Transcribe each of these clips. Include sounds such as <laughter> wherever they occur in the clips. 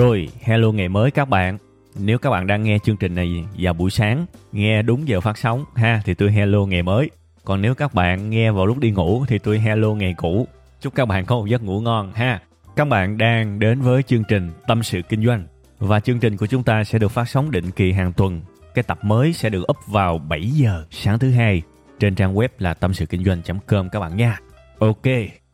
Rồi, hello ngày mới các bạn. Nếu các bạn đang nghe chương trình này vào buổi sáng, nghe đúng giờ phát sóng ha thì tôi hello ngày mới. Còn nếu các bạn nghe vào lúc đi ngủ thì tôi hello ngày cũ. Chúc các bạn có một giấc ngủ ngon ha. Các bạn đang đến với chương trình Tâm sự kinh doanh và chương trình của chúng ta sẽ được phát sóng định kỳ hàng tuần. Cái tập mới sẽ được up vào 7 giờ sáng thứ hai trên trang web là tâm sự kinh doanh.com các bạn nha. Ok,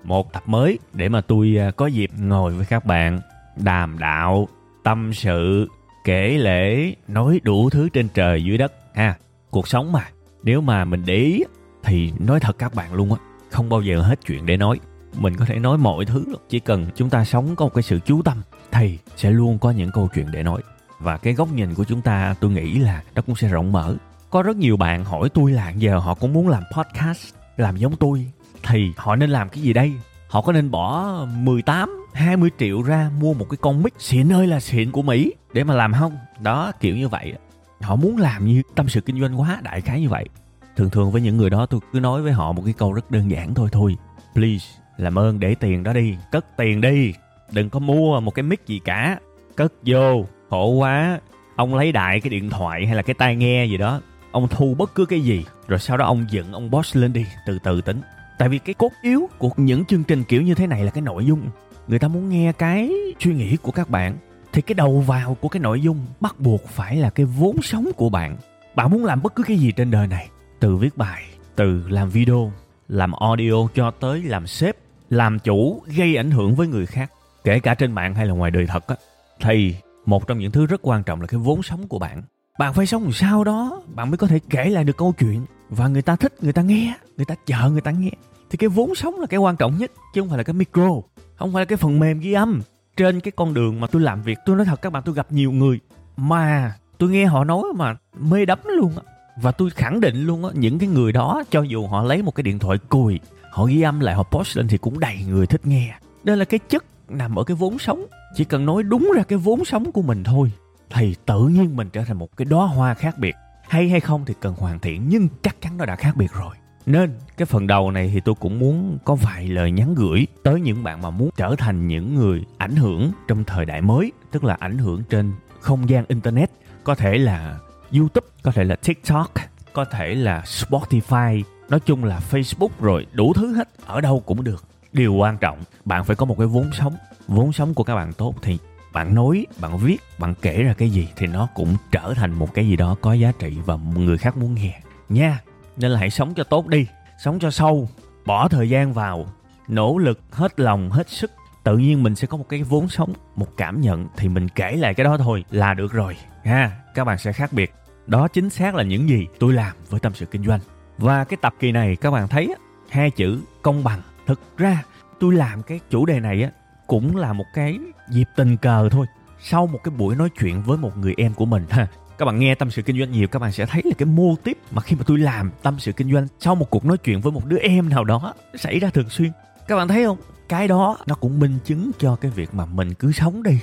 một tập mới để mà tôi à, có dịp ngồi với các bạn đàm đạo, tâm sự, kể lễ, nói đủ thứ trên trời dưới đất ha. Cuộc sống mà, nếu mà mình để ý thì nói thật các bạn luôn á, không bao giờ hết chuyện để nói. Mình có thể nói mọi thứ luôn, chỉ cần chúng ta sống có một cái sự chú tâm thì sẽ luôn có những câu chuyện để nói. Và cái góc nhìn của chúng ta tôi nghĩ là nó cũng sẽ rộng mở. Có rất nhiều bạn hỏi tôi là giờ họ cũng muốn làm podcast, làm giống tôi thì họ nên làm cái gì đây? Họ có nên bỏ 18 20 triệu ra mua một cái con mic xịn ơi là xịn của Mỹ để mà làm không? Đó, kiểu như vậy. Họ muốn làm như tâm sự kinh doanh quá, đại khái như vậy. Thường thường với những người đó tôi cứ nói với họ một cái câu rất đơn giản thôi thôi. Please, làm ơn để tiền đó đi, cất tiền đi. Đừng có mua một cái mic gì cả. Cất vô, khổ quá. Ông lấy đại cái điện thoại hay là cái tai nghe gì đó. Ông thu bất cứ cái gì. Rồi sau đó ông dựng ông boss lên đi, từ từ tính. Tại vì cái cốt yếu của những chương trình kiểu như thế này là cái nội dung. Người ta muốn nghe cái suy nghĩ của các bạn, thì cái đầu vào của cái nội dung bắt buộc phải là cái vốn sống của bạn. Bạn muốn làm bất cứ cái gì trên đời này, từ viết bài, từ làm video, làm audio cho tới làm sếp, làm chủ, gây ảnh hưởng với người khác, kể cả trên mạng hay là ngoài đời thật á, thì một trong những thứ rất quan trọng là cái vốn sống của bạn. Bạn phải sống làm sao đó, bạn mới có thể kể lại được câu chuyện và người ta thích, người ta nghe, người ta chờ, người ta nghe. Thì cái vốn sống là cái quan trọng nhất, chứ không phải là cái micro, không phải là cái phần mềm ghi âm. Trên cái con đường mà tôi làm việc, tôi nói thật, các bạn, tôi gặp nhiều người mà tôi nghe họ nói mà mê đắm luôn á. Và tôi khẳng định luôn á, những cái người đó, cho dù họ lấy một cái điện thoại cùi, họ ghi âm lại, họ post lên thì cũng đầy người thích nghe. Đây là cái chất nằm ở cái vốn sống. Chỉ cần nói đúng ra cái vốn sống của mình thôi, thì tự nhiên mình trở thành một cái đóa hoa khác biệt hay hay không thì cần hoàn thiện nhưng chắc chắn nó đã khác biệt rồi. Nên cái phần đầu này thì tôi cũng muốn có vài lời nhắn gửi tới những bạn mà muốn trở thành những người ảnh hưởng trong thời đại mới, tức là ảnh hưởng trên không gian internet, có thể là YouTube, có thể là TikTok, có thể là Spotify, nói chung là Facebook rồi đủ thứ hết, ở đâu cũng được. Điều quan trọng, bạn phải có một cái vốn sống, vốn sống của các bạn tốt thì bạn nói, bạn viết, bạn kể ra cái gì thì nó cũng trở thành một cái gì đó có giá trị và người khác muốn nghe. Nha nên là hãy sống cho tốt đi sống cho sâu bỏ thời gian vào nỗ lực hết lòng hết sức. Tự nhiên mình sẽ có một cái vốn sống một cảm nhận thì mình kể lại cái đó thôi là được rồi. Ha các bạn sẽ khác biệt. Đó chính xác là những gì tôi làm với tâm sự kinh doanh. Và cái tập kỳ này các bạn thấy hai chữ công bằng. Thực ra tôi làm cái chủ đề này á cũng là một cái dịp tình cờ thôi. Sau một cái buổi nói chuyện với một người em của mình, ha, các bạn nghe tâm sự kinh doanh nhiều, các bạn sẽ thấy là cái mô tiếp mà khi mà tôi làm tâm sự kinh doanh sau một cuộc nói chuyện với một đứa em nào đó xảy ra thường xuyên. Các bạn thấy không? Cái đó nó cũng minh chứng cho cái việc mà mình cứ sống đi.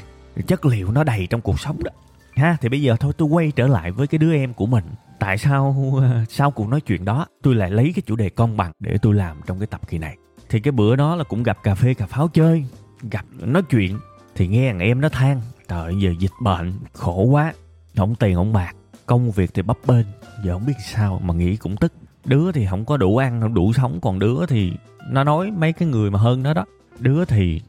Chất liệu nó đầy trong cuộc sống đó. Ha, thì bây giờ thôi, tôi quay trở lại với cái đứa em của mình. Tại sao ờ, sau cuộc nói chuyện đó, tôi lại lấy cái chủ đề công bằng để tôi làm trong cái tập kỳ này? Thì cái bữa đó là cũng gặp cà phê cà pháo chơi gặp, nói chuyện thì nghe thằng em nó than, trời giờ dịch bệnh, khổ quá không tiền không bạc, công việc thì bấp bênh, giờ không biết sao mà nghĩ cũng tức. Đứa thì không có đủ ăn không đủ sống, còn đứa thì nó nói mấy cái người mà hơn nó đó. Đứa thì,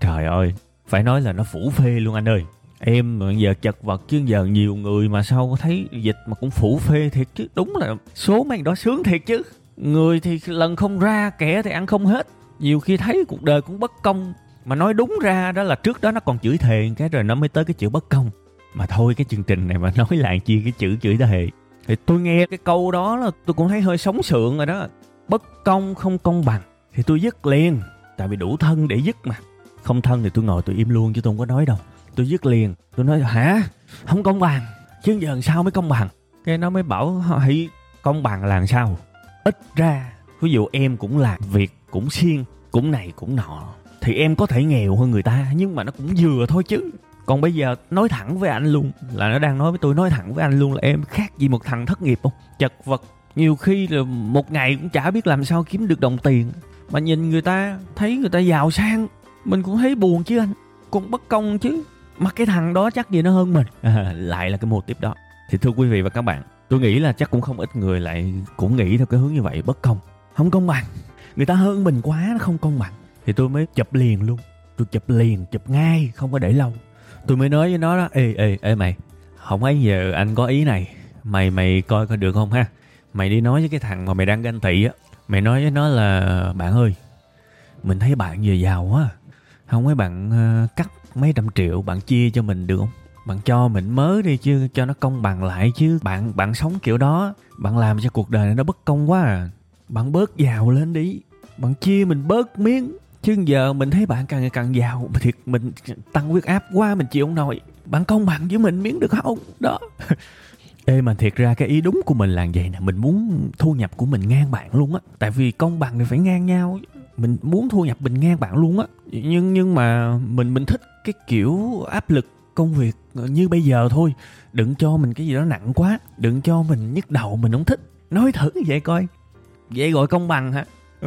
trời ơi, phải nói là nó phủ phê luôn anh ơi. Em mà giờ chật vật chứ giờ nhiều người mà sao thấy dịch mà cũng phủ phê thiệt chứ. Đúng là số mấy đó sướng thiệt chứ. Người thì lần không ra, kẻ thì ăn không hết. Nhiều khi thấy cuộc đời cũng bất công mà nói đúng ra đó là trước đó nó còn chửi thề cái rồi nó mới tới cái chữ bất công. Mà thôi cái chương trình này mà <laughs> nói lại chi cái chữ chửi thề. Thì tôi nghe cái câu đó là tôi cũng thấy hơi sống sượng rồi đó. Bất công không công bằng thì tôi dứt liền. Tại vì đủ thân để dứt mà. Không thân thì tôi ngồi tôi im luôn chứ tôi không có nói đâu. Tôi dứt liền. Tôi nói, hả? Không công bằng. Chứ giờ làm sao mới công bằng? Cái nó mới bảo hãy công bằng là làm sao? Ít ra, ví dụ em cũng làm việc cũng siêng, cũng này cũng nọ thì em có thể nghèo hơn người ta nhưng mà nó cũng vừa thôi chứ. Còn bây giờ nói thẳng với anh luôn là nó đang nói với tôi nói thẳng với anh luôn là em khác gì một thằng thất nghiệp không? Chật vật nhiều khi là một ngày cũng chả biết làm sao kiếm được đồng tiền. Mà nhìn người ta thấy người ta giàu sang mình cũng thấy buồn chứ anh cũng bất công chứ. Mà cái thằng đó chắc gì nó hơn mình. À, lại là cái mô tiếp đó. Thì thưa quý vị và các bạn tôi nghĩ là chắc cũng không ít người lại cũng nghĩ theo cái hướng như vậy bất công. Không công bằng. Người ta hơn mình quá nó không công bằng thì tôi mới chụp liền luôn. Tôi chụp liền chụp ngay không có để lâu. Tôi mới nói với nó đó ê ê ê mày không ấy giờ anh có ý này. Mày mày coi coi được không ha? Mày đi nói với cái thằng mà mày đang ganh tị á. Mày nói với nó là bạn ơi mình thấy bạn vừa giàu quá à. không mấy bạn uh, cắt mấy trăm triệu bạn chia cho mình được không? Bạn cho mình mới đi chứ cho nó công bằng lại chứ. Bạn bạn sống kiểu đó bạn làm cho cuộc đời này nó bất công quá à. Bạn bớt giàu lên đi. Bạn chia mình bớt miếng chứ giờ mình thấy bạn càng ngày càng giàu. Thiệt, mình tăng huyết áp quá mình chịu không nổi. Bạn công bằng với mình miếng được không? Đó. <laughs> Ê, mà thiệt ra cái ý đúng của mình là vậy nè. Mình muốn thu nhập của mình ngang bạn luôn á. Tại vì công bằng thì phải ngang nhau. Mình muốn thu nhập mình ngang bạn luôn á. Nhưng nhưng mà mình mình thích cái kiểu áp lực công việc như bây giờ thôi. Đừng cho mình cái gì đó nặng quá. Đừng cho mình nhức đầu, mình không thích. Nói thử vậy coi. Vậy gọi công bằng hả?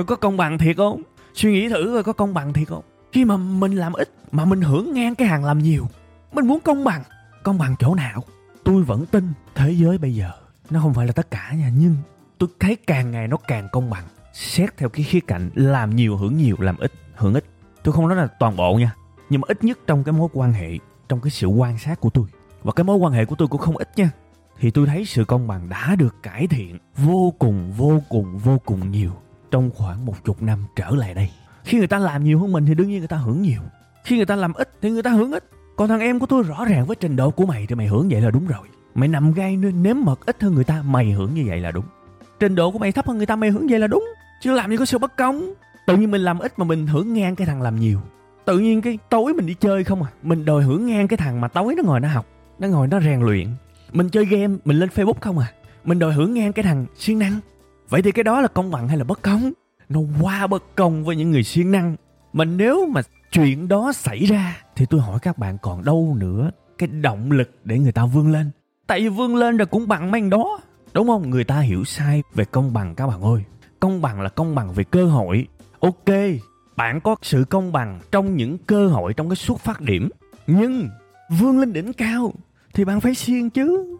Có công bằng thiệt không? Suy nghĩ thử coi có công bằng thiệt không. Khi mà mình làm ít mà mình hưởng ngang cái hàng làm nhiều, Mình muốn công bằng Công bằng chỗ nào? Tôi vẫn tin thế giới bây giờ nó không phải là tất cả nha, nhưng tôi thấy càng ngày nó càng công bằng. Xét theo cái khía cạnh làm nhiều, hưởng nhiều, làm ít, hưởng ít, tôi không nói là toàn bộ nha, nhưng mà ít nhất trong cái mối quan hệ, trong cái sự quan sát của tôi. Và cái mối quan hệ của tôi cũng không ít nha, thì tôi thấy sự công bằng đã được cải thiện vô cùng vô cùng vô cùng nhiều trong khoảng một chục năm trở lại đây khi người ta làm nhiều hơn mình thì đương nhiên người ta hưởng nhiều khi người ta làm ít thì người ta hưởng ít còn thằng em của tôi rõ ràng với trình độ của mày thì mày hưởng vậy là đúng rồi. Mày nằm gai nên nếm mật ít hơn người ta, mày hưởng như vậy là đúng. Trình độ của mày thấp hơn người ta, mày hưởng vậy là đúng. Chứ làm gì có sự bất công. Tự nhiên mình làm ít mà mình hưởng ngang cái thằng làm nhiều. Tự nhiên cái tối mình đi chơi không à. Mình đòi hưởng ngang cái thằng mà tối nó ngồi nó học. Nó ngồi nó rèn luyện. Mình chơi game, mình lên Facebook không à. Mình đòi hưởng ngang cái thằng siêng năng. Vậy thì cái đó là công bằng hay là bất công? Nó quá bất công với những người siêng năng. Mà nếu mà chuyện đó xảy ra, thì tôi hỏi các bạn còn đâu nữa cái động lực để người ta vươn lên. Tại vì vươn lên rồi cũng bằng mấy đó, đúng không? Người ta hiểu sai về công bằng các bạn ơi. Công bằng là công bằng về cơ hội. Ok, bạn có sự công bằng trong những cơ hội trong cái xuất phát điểm. Nhưng vươn lên đỉnh cao thì bạn phải siêng chứ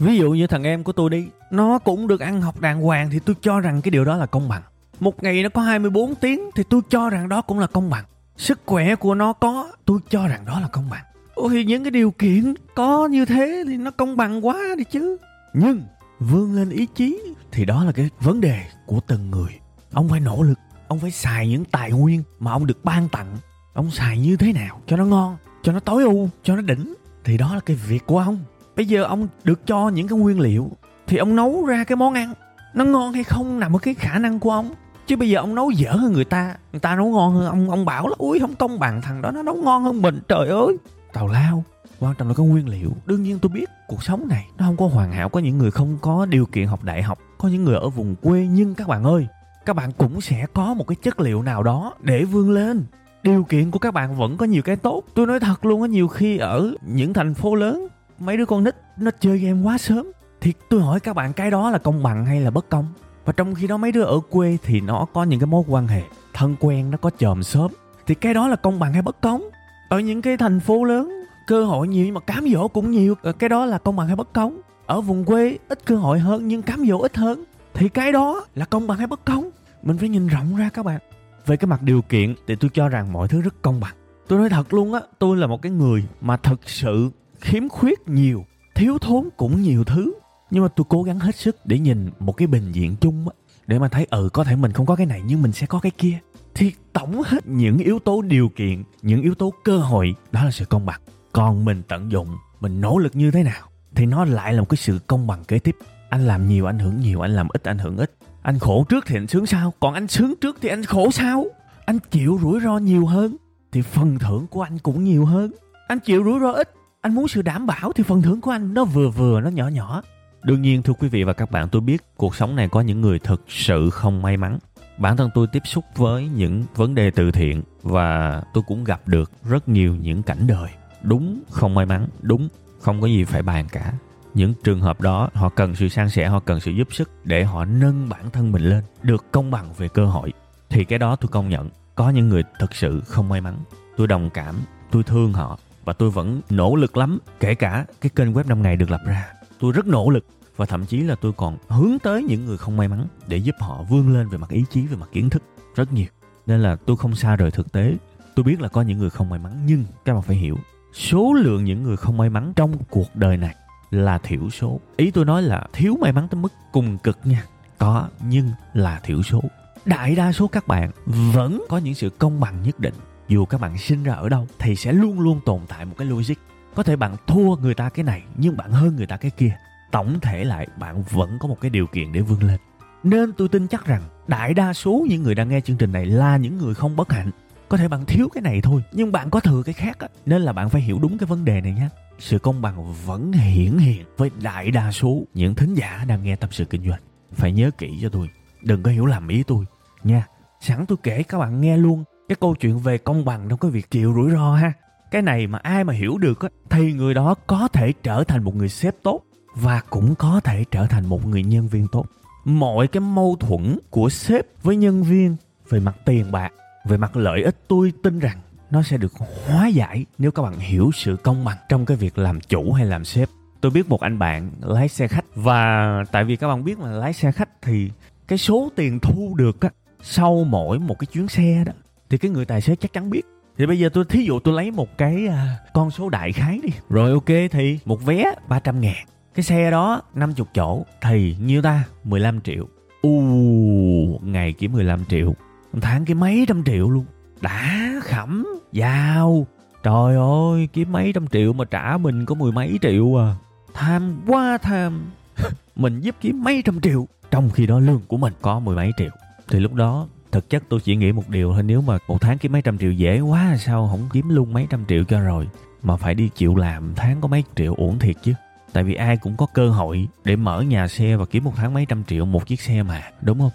ví dụ như thằng em của tôi đi, nó cũng được ăn học đàng hoàng thì tôi cho rằng cái điều đó là công bằng. Một ngày nó có 24 tiếng thì tôi cho rằng đó cũng là công bằng. Sức khỏe của nó có, tôi cho rằng đó là công bằng. Ôi, những cái điều kiện có như thế thì nó công bằng quá đi chứ. Nhưng vươn lên ý chí thì đó là cái vấn đề của từng người. Ông phải nỗ lực, ông phải xài những tài nguyên mà ông được ban tặng. Ông xài như thế nào cho nó ngon, cho nó tối ưu, cho nó đỉnh thì đó là cái việc của ông bây giờ ông được cho những cái nguyên liệu thì ông nấu ra cái món ăn, nó ngon hay không nằm ở cái khả năng của ông. Chứ bây giờ ông nấu dở hơn người ta người ta nấu ngon hơn ông ông bảo là ui không công bằng, thằng đó nó nấu ngon hơn mình. Trời ơi! Tào lao, quan trọng là có nguyên liệu. Đương nhiên tôi biết cuộc sống này nó không có hoàn hảo, có những người không có điều kiện học đại học, có những người ở vùng quê. Nhưng các bạn ơi, các bạn cũng sẽ có một cái chất liệu nào đó để vươn lên. Điều kiện của các bạn vẫn có nhiều cái tốt. Tôi nói thật luôn á, nhiều khi ở những thành phố lớn mấy đứa con nít nó chơi game quá sớm thì tôi hỏi các bạn cái đó là công bằng hay là bất công? Và trong khi đó mấy đứa ở quê thì nó có những cái mối quan hệ thân quen, nó có chòm xóm. Thì cái đó là công bằng hay bất công? Ở những cái thành phố lớn, cơ hội nhiều nhưng mà cám dỗ cũng nhiều. Ờ, cái đó là công bằng hay bất công? Ở vùng quê, ít cơ hội hơn nhưng cám dỗ ít hơn. Thì cái đó là công bằng hay bất công? Mình phải nhìn rộng ra các bạn. Về cái mặt điều kiện thì tôi cho rằng mọi thứ rất công bằng. Tôi nói thật luôn á, tôi là một cái người mà thật sự khiếm khuyết nhiều, thiếu thốn cũng nhiều thứ. Nhưng mà tôi cố gắng hết sức để nhìn một cái bình diện chung á, để mà thấy ừ có thể mình không có cái này nhưng mình sẽ có cái kia. Thì tổng hết những yếu tố điều kiện, những yếu tố cơ hội, đó là sự công bằng. Còn mình tận dụng, mình nỗ lực như thế nào, thì nó lại là một cái sự công bằng kế tiếp. Anh làm nhiều, anh hưởng nhiều, anh làm ít, anh hưởng ít. Anh khổ trước thì anh sướng sau, còn anh sướng trước thì anh khổ sau. Anh chịu rủi ro nhiều hơn, thì phần thưởng của anh cũng nhiều hơn. Anh chịu rủi ro ít anh muốn sự đảm bảo thì phần thưởng của anh nó vừa vừa, nó nhỏ nhỏ. Đương nhiên, thưa quý vị và các bạn, tôi biết cuộc sống này có những người thực sự không may mắn. Bản thân tôi tiếp xúc với những vấn đề từ thiện và tôi cũng gặp được rất nhiều những cảnh đời. Đúng, không may mắn, đúng, không có gì phải bàn cả. Những trường hợp đó, họ cần sự san sẻ, họ cần sự giúp sức để họ nâng bản thân mình lên, được công bằng về cơ hội. Thì cái đó tôi công nhận, có những người thực sự không may mắn. Tôi đồng cảm, tôi thương họ và tôi vẫn nỗ lực lắm, kể cả cái kênh web 5 ngày được lập ra. Tôi rất nỗ lực và thậm chí là tôi còn hướng tới những người không may mắn để giúp họ vươn lên về mặt ý chí, về mặt kiến thức rất nhiều. Nên là tôi không xa rời thực tế. Tôi biết là có những người không may mắn, nhưng các bạn phải hiểu, số lượng những người không may mắn trong cuộc đời này là thiểu số. Ý tôi nói là thiếu may mắn tới mức cùng cực nha. Có, nhưng là thiểu số. Đại đa số các bạn vẫn có những sự công bằng nhất định dù các bạn sinh ra ở đâu thì sẽ luôn luôn tồn tại một cái logic. Có thể bạn thua người ta cái này, nhưng bạn hơn người ta cái kia. Tổng thể lại, bạn vẫn có một cái điều kiện để vươn lên. Nên tôi tin chắc rằng đại đa số những người đang nghe chương trình này là những người không bất hạnh. Có thể bạn thiếu cái này thôi, nhưng bạn có thừa cái khác á. Nên là bạn phải hiểu đúng cái vấn đề này nhé. Sự công bằng vẫn hiển hiện với đại đa số những thính giả đang nghe tâm sự kinh doanh. Phải nhớ kỹ cho tôi, đừng có hiểu lầm ý tôi nha. Sẵn tôi kể các bạn nghe luôn cái câu chuyện về công bằng trong cái việc chịu rủi ro ha. Cái này mà ai mà hiểu được á, thì người đó có thể trở thành một người sếp tốt và cũng có thể trở thành một người nhân viên tốt. Mọi cái mâu thuẫn của sếp với nhân viên về mặt tiền bạc, về mặt lợi ích, tôi tin rằng nó sẽ được hóa giải nếu các bạn hiểu sự công bằng trong cái việc làm chủ hay làm sếp. Tôi biết một anh bạn lái xe khách và tại vì các bạn biết là lái xe khách thì cái số tiền thu được á, sau mỗi một cái chuyến xe đó thì cái người tài xế chắc chắn biết. Thì bây giờ tôi, thí dụ tôi lấy một cái à, con số đại khái đi. Rồi ok, thì một vé 300 ngàn. Cái xe đó 50 chỗ, thì nhiêu ta? 15 triệu. U ngày kiếm 15 triệu. Tháng kiếm mấy trăm triệu luôn. Đã khẩm giàu trời ơi kiếm mấy trăm triệu mà trả mình có mười mấy triệu à. Tham quá tham. <laughs> Mình giúp kiếm mấy trăm triệu. Trong khi đó lương của mình có mười mấy triệu. Thì lúc đó thực chất tôi chỉ nghĩ một điều thôi, nếu mà một tháng kiếm mấy trăm triệu dễ quá sao không kiếm luôn mấy trăm triệu cho rồi? Mà phải đi chịu làm, tháng có mấy triệu uổng thiệt chứ. Tại vì ai cũng có cơ hội để mở nhà xe và kiếm một tháng mấy trăm triệu một chiếc xe mà, đúng không?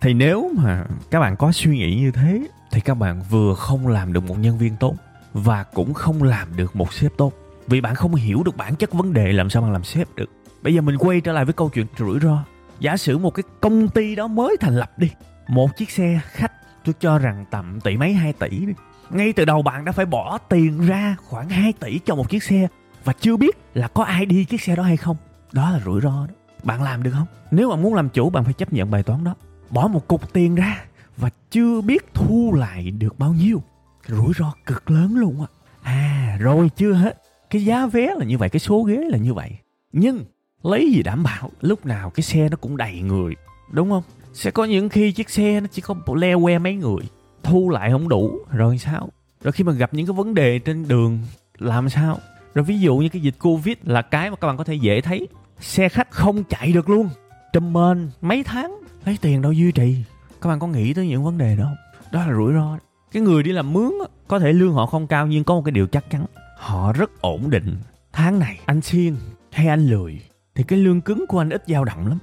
Thì nếu mà các bạn có suy nghĩ như thế, thì các bạn vừa không làm được một nhân viên tốt và cũng không làm được một sếp tốt. Vì bạn không hiểu được bản chất vấn đề làm sao bạn làm sếp được. Bây giờ mình quay trở lại với câu chuyện rủi ro. Giả sử một cái công ty đó mới thành lập đi một chiếc xe khách, tôi cho rằng tầm tỷ mấy 2 tỷ đi. Ngay từ đầu bạn đã phải bỏ tiền ra khoảng 2 tỷ cho một chiếc xe và chưa biết là có ai đi chiếc xe đó hay không. Đó là rủi ro đó. Bạn làm được không? Nếu bạn muốn làm chủ, bạn phải chấp nhận bài toán đó. Bỏ một cục tiền ra và chưa biết thu lại được bao nhiêu. Rủi ro cực lớn luôn á. À rồi chưa hết. Cái giá vé là như vậy, cái số ghế là như vậy. Nhưng lấy gì đảm bảo lúc nào cái xe nó cũng đầy người, đúng không? Sẽ có những khi chiếc xe nó chỉ có leo que mấy người, thu lại không đủ, rồi sao? Rồi khi mà gặp những cái vấn đề trên đường, làm sao? Rồi ví dụ như cái dịch covid là cái mà các bạn có thể dễ thấy. Xe khách không chạy được luôn, trùm bên mấy tháng, lấy tiền đâu duy trì. Các bạn có nghĩ tới những vấn đề đó không? Đó là rủi ro. Cái người đi làm mướn có thể lương họ không cao nhưng có một cái điều chắc chắn, họ rất ổn định. Tháng này, anh xiên hay anh lười, thì cái lương cứng của anh ít dao động lắm.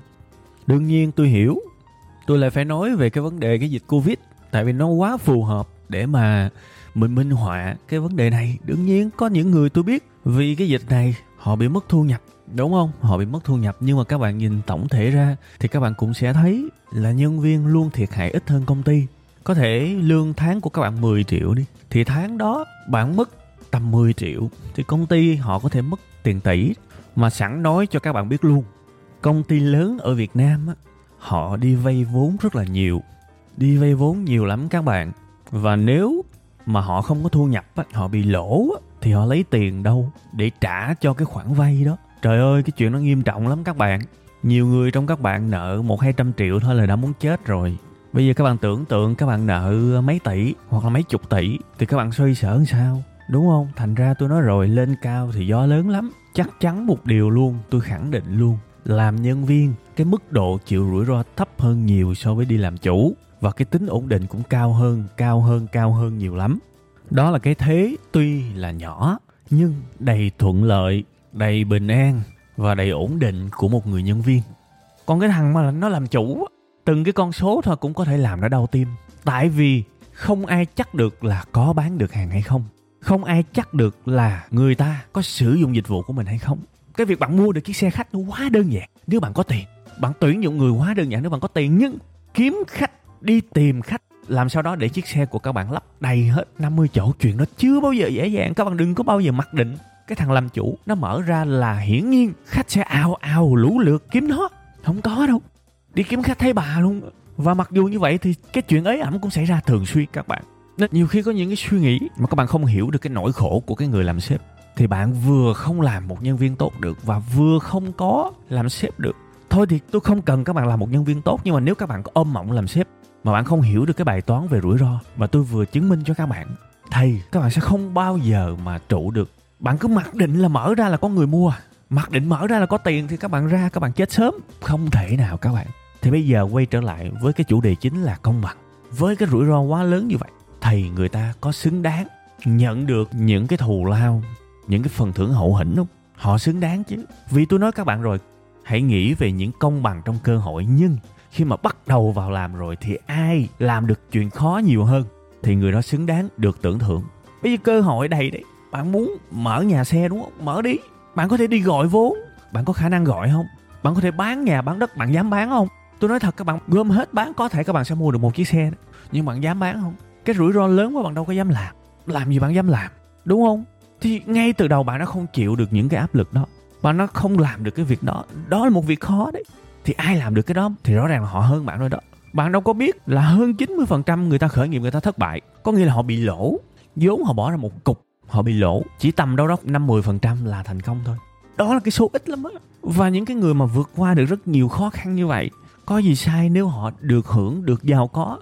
Đương nhiên tôi hiểu tôi lại phải nói về cái vấn đề cái dịch covid, tại vì nó quá phù hợp để mà mình minh họa cái vấn đề này. Đương nhiên, có những người tôi biết vì cái dịch này họ bị mất thu nhập, đúng không? Họ bị mất thu nhập. Nhưng mà các bạn nhìn tổng thể ra thì các bạn cũng sẽ thấy là nhân viên luôn thiệt hại ít hơn công ty. Có thể lương tháng của các bạn 10 triệu đi, thì tháng đó bạn mất tầm 10 triệu thì công ty họ có thể mất tiền tỷ. Mà sẵn nói cho các bạn biết luôn, công ty lớn ở Việt Nam á họ đi vay vốn rất là nhiều. Đi vay vốn nhiều lắm các bạn. Và nếu mà họ không có thu nhập á, họ bị lỗ á, thì họ lấy tiền đâu để trả cho cái khoản vay đó. Trời ơi cái chuyện nó nghiêm trọng lắm các bạn. Nhiều người trong các bạn nợ một hai trăm triệu thôi là đã muốn chết rồi. Bây giờ các bạn tưởng tượng các bạn nợ mấy tỷ hoặc là mấy chục tỷ thì các bạn xoay sở làm sao? Đúng không? Thành ra tôi nói rồi lên cao thì gió lớn lắm. Chắc chắn một điều luôn tôi khẳng định luôn. Làm nhân viên cái mức độ chịu rủi ro thấp hơn nhiều so với đi làm chủ và cái tính ổn định cũng cao hơn cao hơn cao hơn nhiều lắm. Đó là cái thế tuy là nhỏ, nhưng đầy thuận lợi, đầy bình an và đầy ổn định của một người nhân viên. Còn cái thằng mà nó làm chủ từng cái con số thôi cũng có thể làm nó đau tim. Tại vì không ai chắc được là có bán được hàng hay không. Không ai chắc được là người ta có sử dụng dịch vụ của mình hay không. Cái việc bạn mua được chiếc xe khách nó quá đơn giản. Nếu bạn có tiền bạn tuyển dụng người quá đơn giản nếu bạn có tiền nhưng kiếm khách, đi tìm khách, làm sao đó để chiếc xe của các bạn lắp đầy hết 50 chỗ, chuyện đó chưa bao giờ dễ dàng. Các bạn đừng có bao giờ mặc định cái thằng làm chủ nó mở ra là hiển nhiên khách sẽ ào ào lũ lượt kiếm nó. Không có đâu. Đi kiếm khách thấy bà luôn. Và mặc dù như vậy thì cái chuyện ấy ẩm cũng xảy ra thường xuyên các bạn. Nên nhiều khi có những cái suy nghĩ mà các bạn không hiểu được cái nỗi khổ của cái người làm sếp, thì bạn vừa không làm một nhân viên tốt được và vừa không có làm sếp được thôi thì tôi không cần các bạn làm một nhân viên tốt, nhưng mà nếu các bạn có ôm mộng làm sếp mà bạn không hiểu được cái bài toán về rủi ro mà tôi vừa chứng minh cho các bạn thì các bạn sẽ không bao giờ mà trụ được. Bạn cứ mặc định là mở ra là có người mua, mặc định mở ra là có tiền thì các bạn ra, các bạn chết sớm. Không thể nào các bạn. Thì bây giờ quay trở lại với cái chủ đề chính là công bằng. Với cái rủi ro quá lớn như vậy thì người ta có xứng đáng nhận được những cái thù lao, những cái phần thưởng hậu hĩnh không? Họ xứng đáng chứ. Vì tôi nói các bạn rồi hãy nghĩ về những công bằng trong cơ hội, nhưng khi mà bắt đầu vào làm rồi thì ai làm được chuyện khó nhiều hơn? Thì người đó xứng đáng được tưởng thưởng. Bây giờ cơ hội đầy đấy. Bạn muốn mở nhà xe đúng không? Mở đi. Bạn có thể đi gọi vốn. Bạn có khả năng gọi không? Bạn có thể bán nhà, bán đất, bạn dám bán không? Tôi nói thật, các bạn gom hết bán, có thể các bạn sẽ mua được một chiếc xe đó. nhưng bạn dám bán không? Cái rủi ro lớn quá, bạn đâu có dám làm. Làm gì bạn dám làm, đúng không? Thì ngay từ đầu bạn đã không chịu được những cái áp lực đó mà nó không làm được cái việc đó. Đó là một việc khó đấy. Thì ai làm được cái đó? Thì rõ ràng là họ hơn bạn rồi đó. Bạn đâu có biết là hơn 90% người ta khởi nghiệp, người ta thất bại. Có nghĩa là họ bị lỗ. Vốn họ bỏ ra một cục, họ bị lỗ. Chỉ tầm đâu đó năm 10% là thành công thôi. Đó là cái số ít lắm á. Và những cái người mà vượt qua được rất nhiều khó khăn như vậy, có gì sai nếu họ được hưởng, được giàu có?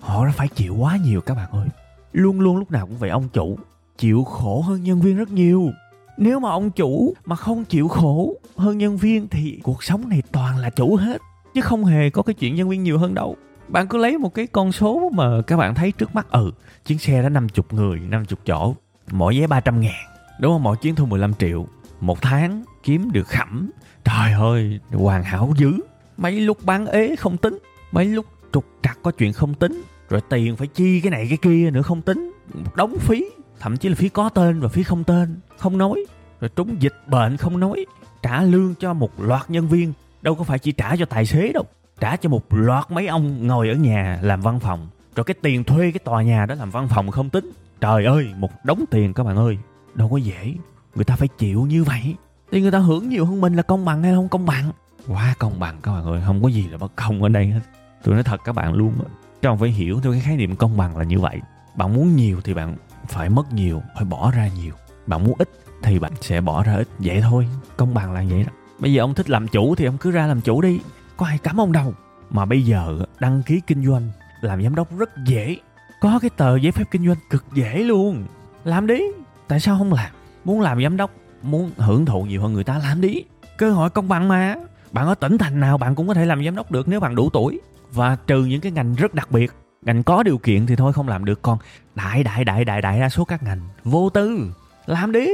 Họ đã phải chịu quá nhiều các bạn ơi. Luôn luôn lúc nào cũng vậy, ông chủ chịu khổ hơn nhân viên rất nhiều nếu mà ông chủ mà không chịu khổ hơn nhân viên thì cuộc sống này toàn là chủ hết, chứ không hề có cái chuyện nhân viên nhiều hơn đâu. Bạn cứ lấy một cái con số mà các bạn thấy trước mắt ừ chuyến xe đó 50 người 50 chỗ, mỗi vé 300 ngàn, đúng không? Mỗi chuyến thu 15 triệu, một tháng kiếm được khẩm. Trời ơi, hoàn hảo dữ. Mấy lúc bán ế không tính, mấy lúc trục trặc có chuyện không tính, rồi tiền phải chi cái này cái kia nữa không tính đóng phí thậm chí là phí có tên và phí không tên, không nói. Rồi trúng dịch bệnh không nói, trả lương cho một loạt nhân viên. Đâu có phải chỉ trả cho tài xế đâu, trả cho một loạt mấy ông ngồi ở nhà làm văn phòng. Rồi cái tiền thuê cái tòa nhà đó làm văn phòng không tính. Trời ơi, một đống tiền các bạn ơi, đâu có dễ. Người ta phải chịu như vậy. Thì người ta hưởng nhiều hơn mình là công bằng hay không công bằng? Quá công bằng các bạn ơi, không có gì là bất công ở đây hết. Tôi nói thật các bạn luôn á, các bạn phải hiểu theo cái khái niệm công bằng là như vậy. Bạn muốn nhiều thì bạn phải mất nhiều, phải bỏ ra nhiều. Bạn muốn ít thì bạn sẽ bỏ ra ít. Vậy thôi, công bằng là vậy đó. Bây giờ ông thích làm chủ thì ông cứ ra làm chủ đi. Có ai cấm ông đâu. Mà bây giờ đăng ký kinh doanh làm giám đốc rất dễ. Có cái tờ giấy phép kinh doanh cực dễ luôn. Làm đi. Tại sao không làm? Muốn làm giám đốc, muốn hưởng thụ nhiều hơn người ta, làm đi. Cơ hội công bằng mà. Bạn ở tỉnh thành nào, bạn cũng có thể làm giám đốc được nếu bạn đủ tuổi. Và trừ những cái ngành rất đặc biệt ngành có điều kiện thì thôi, không làm được. Còn đại đại đại đại đại đa số các ngành, vô tư, làm đi.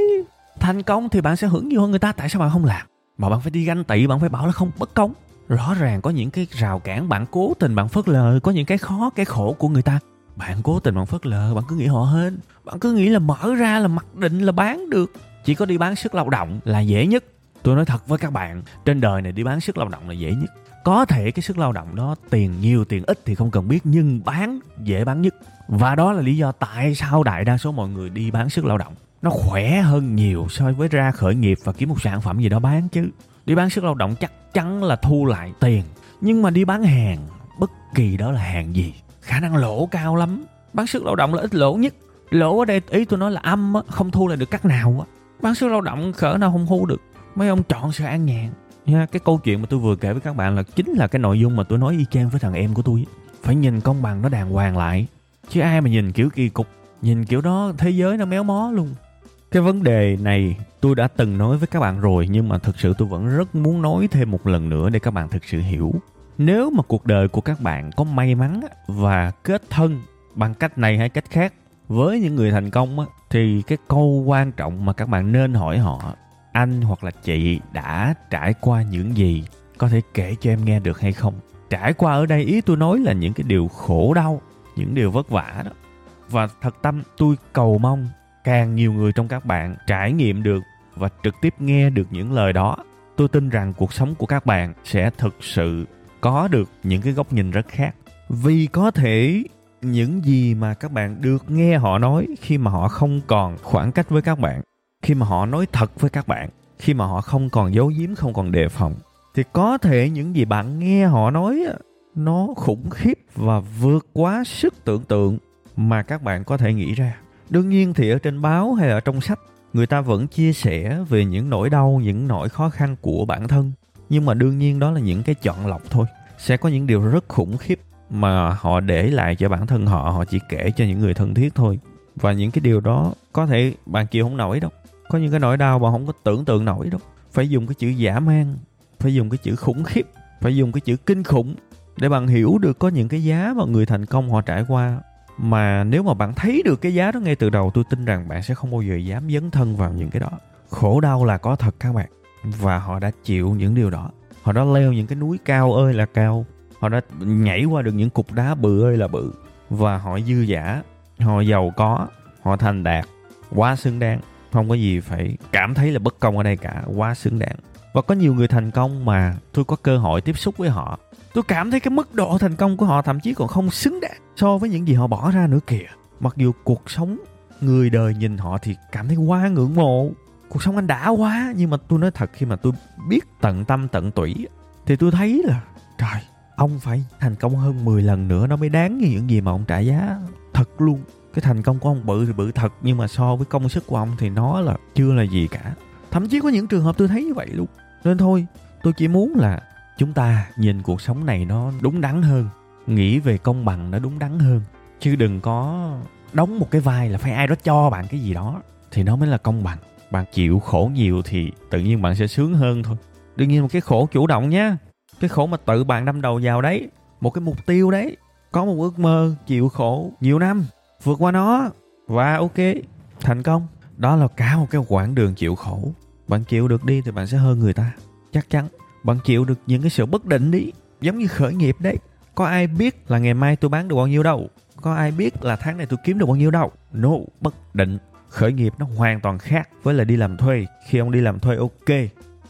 Thành công thì bạn sẽ hưởng nhiều hơn người ta. Tại sao bạn không làm? Mà bạn phải đi ganh tị, bạn phải bảo là không bất công. Rõ ràng có những cái rào cản, bạn cố tình bạn phớt lờ. Có những cái khó, cái khổ của người ta. Bạn cố tình bạn phớt lờ, bạn cứ nghĩ họ hên. Bạn cứ nghĩ là mở ra, là mặc định, là bán được. Chỉ có đi bán sức lao động là dễ nhất. Tôi nói thật với các bạn, trên đời này đi bán sức lao động là dễ nhất có thể cái sức lao động đó, tiền nhiều, tiền ít thì không cần biết, nhưng bán dễ bán nhất. Và đó là lý do tại sao đại đa số mọi người đi bán sức lao động. Nó khỏe hơn nhiều so với ra khởi nghiệp và kiếm một sản phẩm gì đó bán chứ. Đi bán sức lao động chắc chắn là thu lại tiền. Nhưng mà đi bán hàng, bất kỳ đó là hàng gì, khả năng lỗ cao lắm. Bán sức lao động là ít lỗ nhất. Lỗ ở đây, ý tôi nói là âm á, không thu lại được cách nào á. Bán sức lao động khở nào không thu được. Mấy ông chọn sự an nhàn nha, cái câu chuyện mà tôi vừa kể với các bạn là chính là cái nội dung mà tôi nói y chang với thằng em của tôi. Phải nhìn công bằng nó đàng hoàng lại. Chứ ai mà nhìn kiểu kỳ cục, nhìn kiểu đó, thế giới nó méo mó luôn. Cái vấn đề này tôi đã từng nói với các bạn rồi, nhưng mà thực sự tôi vẫn rất muốn nói thêm một lần nữa để các bạn thực sự hiểu. Nếu mà cuộc đời của các bạn có may mắn và kết thân bằng cách này hay cách khác với những người thành công thì cái câu quan trọng mà các bạn nên hỏi họ anh hoặc là chị đã trải qua những gì? Có thể kể cho em nghe được hay không? Trải qua ở đây, ý tôi nói là những cái điều khổ đau, những điều vất vả đó. Và thật tâm, tôi cầu mong càng nhiều người trong các bạn trải nghiệm được và trực tiếp nghe được những lời đó. Tôi tin rằng cuộc sống của các bạn sẽ thực sự có được những cái góc nhìn rất khác. Vì có thể những gì mà các bạn được nghe họ nói khi mà họ không còn khoảng cách với các bạn khi mà họ nói thật với các bạn, khi mà họ không còn giấu giếm, không còn đề phòng, thì có thể những gì bạn nghe họ nói nó khủng khiếp và vượt quá sức tưởng tượng mà các bạn có thể nghĩ ra. Đương nhiên thì ở trên báo hay ở trong sách, người ta vẫn chia sẻ về những nỗi đau, những nỗi khó khăn của bản thân. Nhưng mà đương nhiên đó là những cái chọn lọc thôi. Sẽ có những điều rất khủng khiếp mà họ để lại cho bản thân họ họ chỉ kể cho những người thân thiết thôi. Và những cái điều đó có thể bạn chịu không nổi đâu có những cái nỗi đau mà không có tưởng tượng nổi đâu. Phải dùng cái chữ giả man phải dùng cái chữ khủng khiếp, phải dùng cái chữ kinh khủng để bạn hiểu được có những cái giá mà người thành công họ trải qua. Mà nếu mà bạn thấy được cái giá đó ngay từ đầu, tôi tin rằng bạn sẽ không bao giờ dám dấn thân vào những cái đó. Khổ đau là có thật các bạn. Và họ đã chịu những điều đó. Họ đã leo những cái núi cao ơi là cao. Họ đã nhảy qua được những cục đá bự ơi là bự. Và họ dư giả họ giàu có, họ thành đạt. Quá xứng đáng không có gì phải cảm thấy là bất công ở đây cả, quá xứng đáng. Và có nhiều người thành công mà tôi có cơ hội tiếp xúc với họ. Tôi cảm thấy cái mức độ thành công của họ thậm chí còn không xứng đáng so với những gì họ bỏ ra nữa kìa. Mặc dù cuộc sống người đời nhìn họ thì cảm thấy quá ngưỡng mộ. Cuộc sống anh đã quá, nhưng mà tôi nói thật, khi mà tôi biết tận tâm, tận tủy, thì tôi thấy là, trời, ông phải thành công hơn 10 lần nữa, nó mới đáng như những gì mà ông trả giá. Thật luôn cái thành công của ông bự thì bự thật, nhưng mà so với công sức của ông thì nó là chưa là gì cả. Thậm chí có những trường hợp tôi thấy như vậy luôn. Nên thôi, tôi chỉ muốn là chúng ta nhìn cuộc sống này nó đúng đắn hơn, nghĩ về công bằng nó đúng đắn hơn. Chứ đừng có đóng một cái vai là phải ai đó cho bạn cái gì đó thì nó mới là công bằng. Bạn chịu khổ nhiều thì tự nhiên bạn sẽ sướng hơn thôi. Đương nhiên một cái khổ chủ động nhé cái khổ mà tự bạn đâm đầu vào đấy, một cái mục tiêu đấy, có một ước mơ chịu khổ nhiều năm vượt qua nó. Và ok, thành công. Đó là cả một cái quãng đường chịu khổ. Bạn chịu được đi thì bạn sẽ hơn người ta. Chắc chắn, bạn chịu được những cái sự bất định đi. Giống như khởi nghiệp đấy. Có ai biết là ngày mai tôi bán được bao nhiêu đâu? Có ai biết là tháng này tôi kiếm được bao nhiêu đâu? No, bất định. Khởi nghiệp nó hoàn toàn khác với là đi làm thuê. Khi ông đi làm thuê, ok.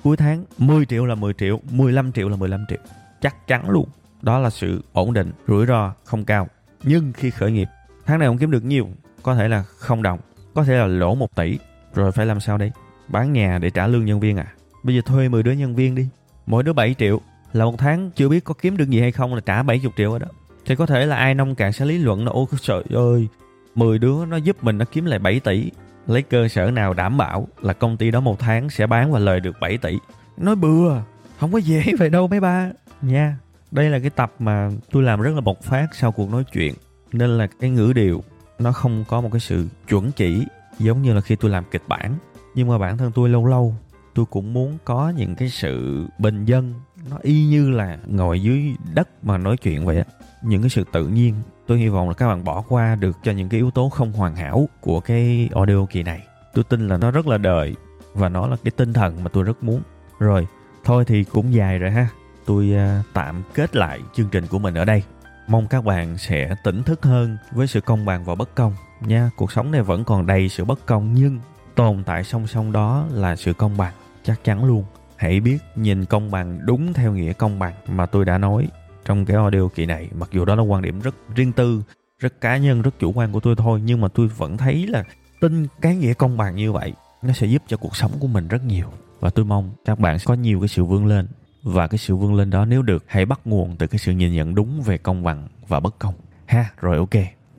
Cuối tháng 10 triệu là 10 triệu 15 triệu là 15 triệu. Chắc chắn luôn. Đó là sự ổn định, rủi ro không cao. Nhưng khi khởi nghiệp tháng này ông kiếm được nhiều, có thể là không đồng, có thể là lỗ 1 tỷ. Rồi phải làm sao đây? Bán nhà để trả lương nhân viên à? Bây giờ thuê 10 đứa nhân viên đi. Mỗi đứa 7 triệu. Là một tháng chưa biết có kiếm được gì hay không là trả 70 triệu rồi đó. Thì có thể là ai nông cạn sẽ lý luận là, ôi, trời ơi 10 đứa nó giúp mình nó kiếm lại 7 tỷ. Lấy cơ sở nào đảm bảo là công ty đó một tháng sẽ bán và lời được 7 tỷ? Nói bừa. Không có dễ <laughs> vậy đâu, mấy ba. Nha, đây là cái tập mà tôi làm rất là bộc phát sau cuộc nói chuyện nên là cái ngữ điệu nó không có một cái sự chuẩn chỉ giống như là khi tôi làm kịch bản. Nhưng mà bản thân tôi lâu lâu, tôi cũng muốn có những cái sự bình dân, nó y như là ngồi dưới đất mà nói chuyện vậy á. Những cái sự tự nhiên, tôi hy vọng là các bạn bỏ qua được cho những cái yếu tố không hoàn hảo của cái audio kỳ này. Tôi tin là nó rất là đời và nó là cái tinh thần mà tôi rất muốn. Rồi, thôi thì cũng dài rồi ha. Tôi à, tạm kết lại chương trình của mình ở đây mong các bạn sẽ tỉnh thức hơn với sự công bằng và bất công nha. Cuộc sống này vẫn còn đầy sự bất công, nhưng tồn tại song song đó là sự công bằng, chắc chắn luôn. Hãy biết nhìn công bằng đúng theo nghĩa công bằng mà tôi đã nói trong cái audio kỳ này. Mặc dù đó là quan điểm rất riêng tư, rất cá nhân, rất chủ quan của tôi thôi, nhưng mà tôi vẫn thấy là tin cái nghĩa công bằng như vậy nó sẽ giúp cho cuộc sống của mình rất nhiều. Và tôi mong các bạn sẽ có nhiều cái sự vươn lên và cái sự vươn lên đó nếu được, hãy bắt nguồn từ cái sự nhìn nhận đúng về công bằng và bất công. Ha, rồi ok.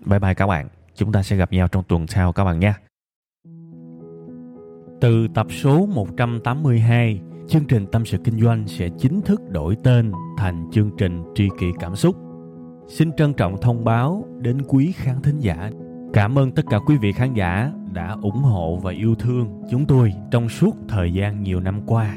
Bye bye các bạn. Chúng ta sẽ gặp nhau trong tuần sau các bạn nha từ tập số 182 chương trình tâm sự kinh doanh sẽ chính thức đổi tên thành chương trình tri kỷ cảm xúc. Xin trân trọng thông báo đến quý khán thính giả. Cảm ơn tất cả quý vị khán giả đã ủng hộ và yêu thương chúng tôi trong suốt thời gian nhiều năm qua